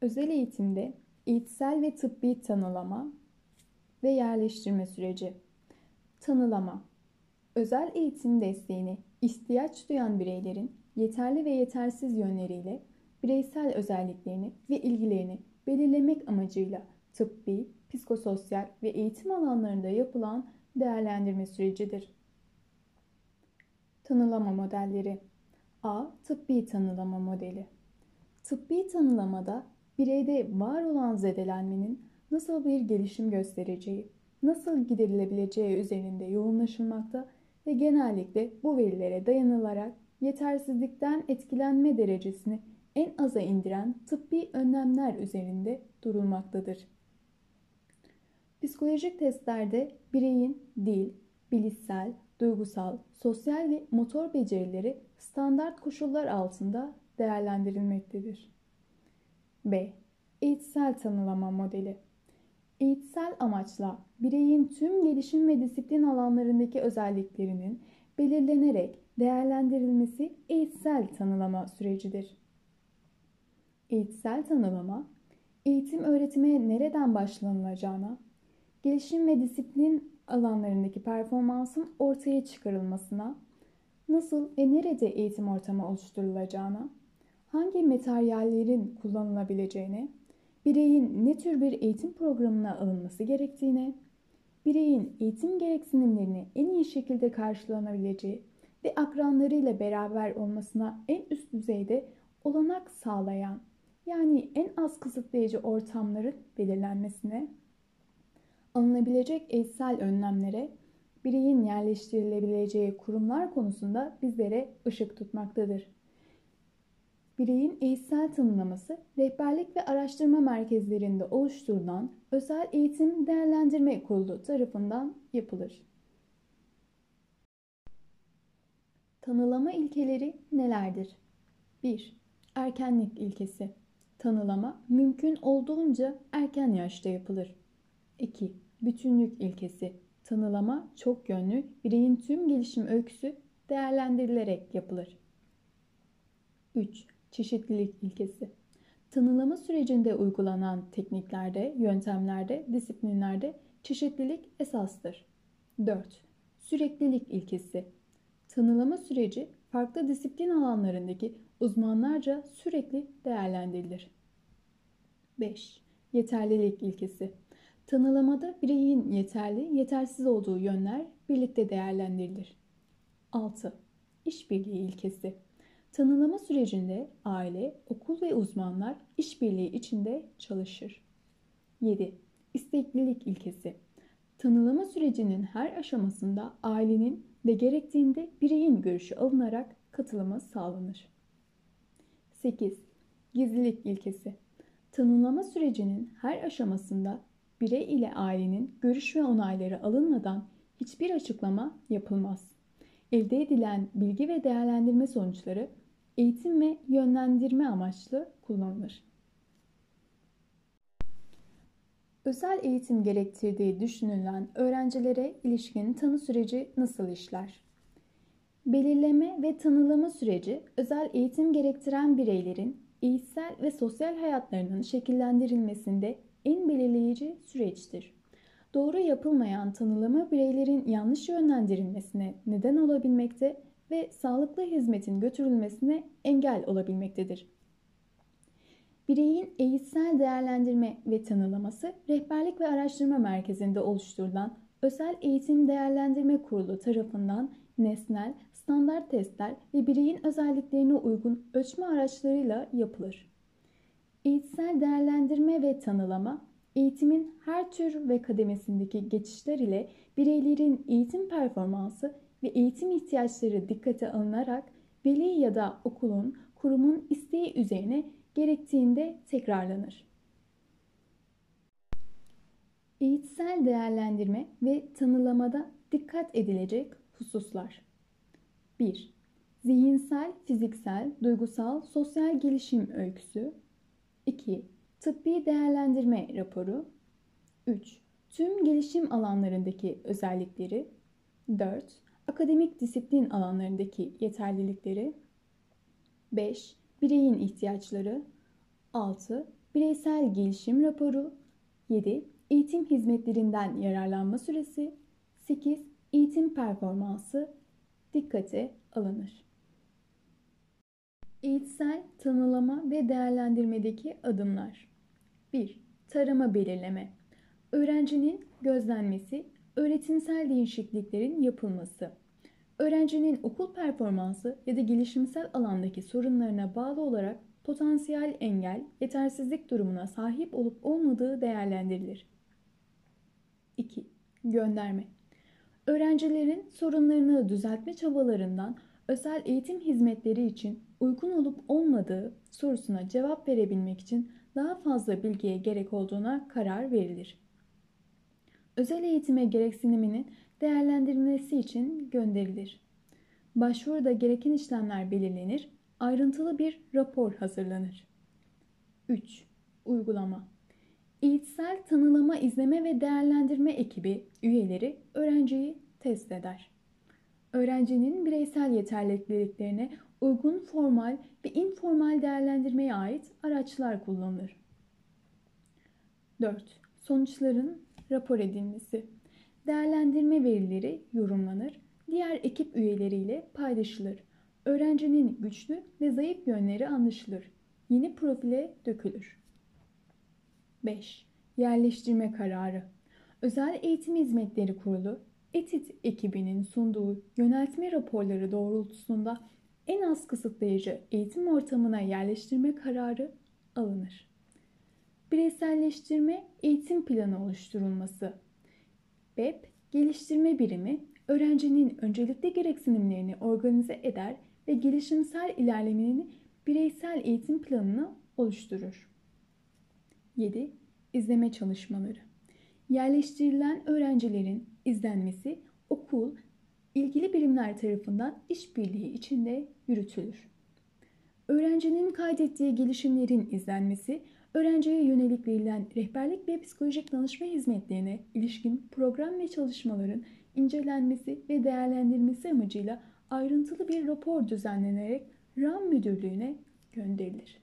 Özel eğitimde eğitsel ve tıbbi tanılama ve yerleştirme süreci. Tanılama Özel eğitim desteğini ihtiyaç duyan bireylerin yeterli ve yetersiz yönleriyle bireysel özelliklerini ve ilgilerini belirlemek amacıyla tıbbi, psikososyal ve eğitim alanlarında yapılan değerlendirme sürecidir. Tanılama modelleri A. Tıbbi tanılama modeli Tıbbi tanılamada bireyde var olan zedelenmenin nasıl bir gelişim göstereceği, nasıl giderilebileceği üzerinde yoğunlaşılmakta ve genellikle bu verilere dayanılarak yetersizlikten etkilenme derecesini en aza indiren tıbbi önlemler üzerinde durulmaktadır. Psikolojik testlerde bireyin dil, bilişsel, duygusal, sosyal ve motor becerileri standart koşullar altında değerlendirilmektedir. B. Eğitsel tanılama modeli Eğitsel amaçla bireyin tüm gelişim ve disiplin alanlarındaki özelliklerinin belirlenerek değerlendirilmesi eğitsel tanılama sürecidir. Eğitsel tanılama, eğitim öğretime nereden başlanılacağına, gelişim ve disiplin alanlarındaki performansın ortaya çıkarılmasına, nasıl ve nerede eğitim ortamı oluşturulacağına, hangi materyallerin kullanılabileceğine, bireyin ne tür bir eğitim programına alınması gerektiğine, bireyin eğitim gereksinimlerini en iyi şekilde karşılanabileceği ve akranlarıyla beraber olmasına en üst düzeyde olanak sağlayan yani en az kısıtlayıcı ortamların belirlenmesine, alınabilecek eğitsel önlemlere, bireyin yerleştirilebileceği kurumlar konusunda bizlere ışık tutmaktadır. Bireyin eğitsel tanımlaması, rehberlik ve araştırma merkezlerinde oluşturulan Özel Eğitim Değerlendirme Kurulu tarafından yapılır. Tanılama ilkeleri nelerdir? 1. Erkenlik ilkesi. Tanılama mümkün olduğunca erken yaşta yapılır. 2. Bütünlük ilkesi. Tanılama çok yönlü bireyin tüm gelişim öyküsü değerlendirilerek yapılır. 3. Çeşitlilik ilkesi. Tanılama sürecinde uygulanan tekniklerde, yöntemlerde, disiplinlerde çeşitlilik esastır. 4. Süreklilik ilkesi. Tanılama süreci farklı disiplin alanlarındaki uzmanlarca sürekli değerlendirilir. 5. Yeterlilik ilkesi. Tanılamada bireyin yeterli, yetersiz olduğu yönler birlikte değerlendirilir. 6. İşbirliği ilkesi. Tanılama sürecinde aile, okul ve uzmanlar işbirliği içinde çalışır. 7. İsteklilik ilkesi. Tanılama sürecinin her aşamasında ailenin ve gerektiğinde bireyin görüşü alınarak katılımı sağlanır. 8. Gizlilik ilkesi. Tanımlama sürecinin her aşamasında birey ile ailenin görüş ve onayları alınmadan hiçbir açıklama yapılmaz. Elde edilen bilgi ve değerlendirme sonuçları eğitim ve yönlendirme amaçlı kullanılır. Özel eğitim gerektirdiği düşünülen öğrencilere ilişkin tanı süreci nasıl işler? Belirleme ve tanılama süreci özel eğitim gerektiren bireylerin eğitsel ve sosyal hayatlarının şekillendirilmesinde en belirleyici süreçtir. Doğru yapılmayan tanılama bireylerin yanlış yönlendirilmesine neden olabilmekte ve sağlıklı hizmetin götürülmesine engel olabilmektedir. Bireyin eğitsel değerlendirme ve tanılaması rehberlik ve araştırma merkezinde oluşturulan Özel Eğitim Değerlendirme Kurulu tarafından nesnel, standart testler ve bireyin özelliklerine uygun ölçme araçlarıyla yapılır. Eğitsel değerlendirme ve tanılama, eğitimin her tür ve kademesindeki geçişler ile bireylerin eğitim performansı ve eğitim ihtiyaçları dikkate alınarak veli ya da okulun, kurumun isteği üzerine gerektiğinde tekrarlanır. Eğitsel değerlendirme ve tanılamada dikkat edilecek hususlar. 1. Zihinsel, fiziksel, duygusal, sosyal gelişim öyküsü. 2. Tıbbi değerlendirme raporu. 3. Tüm gelişim alanlarındaki özellikleri. 4. Akademik disiplin alanlarındaki yeterlilikleri. 5. Bireyin ihtiyaçları. 6. Bireysel gelişim raporu 7. Eğitim hizmetlerinden yararlanma süresi 8. Eğitim performansı dikkate alınır. Eğitsel tanılama ve değerlendirmedeki adımlar 1. Tarama belirleme Öğrencinin gözlenmesi, öğretimsel değişikliklerin yapılması. Öğrencinin okul performansı ya da gelişimsel alandaki sorunlarına bağlı olarak potansiyel engel, yetersizlik durumuna sahip olup olmadığı değerlendirilir. 2. Gönderme Öğrencilerin sorunlarını düzeltme çabalarından özel eğitim hizmetleri için uygun olup olmadığı sorusuna cevap verebilmek için daha fazla bilgiye gerek olduğuna karar verilir. Özel eğitime gereksiniminin değerlendirilmesi için gönderilir. Başvuruda gereken işlemler belirlenir, ayrıntılı bir rapor hazırlanır. 3. Uygulama İçsel tanılama, izleme ve değerlendirme ekibi üyeleri öğrenciyi test eder. Öğrencinin bireysel yeterliliklerine uygun formal ve informal değerlendirmeye ait araçlar kullanılır. 4. Sonuçların rapor edilmesi. Değerlendirme verileri yorumlanır, diğer ekip üyeleriyle paylaşılır. Öğrencinin güçlü ve zayıf yönleri anlaşılır. Yeni profile dökülür. 5. Yerleştirme kararı. Özel Eğitim Hizmetleri Kurulu, ETİT ekibinin sunduğu yöneltme raporları doğrultusunda en az kısıtlayıcı eğitim ortamına yerleştirme kararı alınır. Bireyselleştirme eğitim planı oluşturulması. BEP geliştirme birimi öğrencinin öncelikli gereksinimlerini organize eder ve gelişimsel ilerlemenin bireysel eğitim planını oluşturur. 7. İzleme çalışmaları. Yerleştirilen öğrencilerin izlenmesi okul, ilgili birimler tarafından işbirliği içinde yürütülür. Öğrencinin kaydettiği gelişimlerin izlenmesi, öğrenciye yönelik verilen rehberlik ve psikolojik danışma hizmetlerine ilişkin program ve çalışmaların incelenmesi ve değerlendirilmesi amacıyla ayrıntılı bir rapor düzenlenerek RAM müdürlüğüne gönderilir.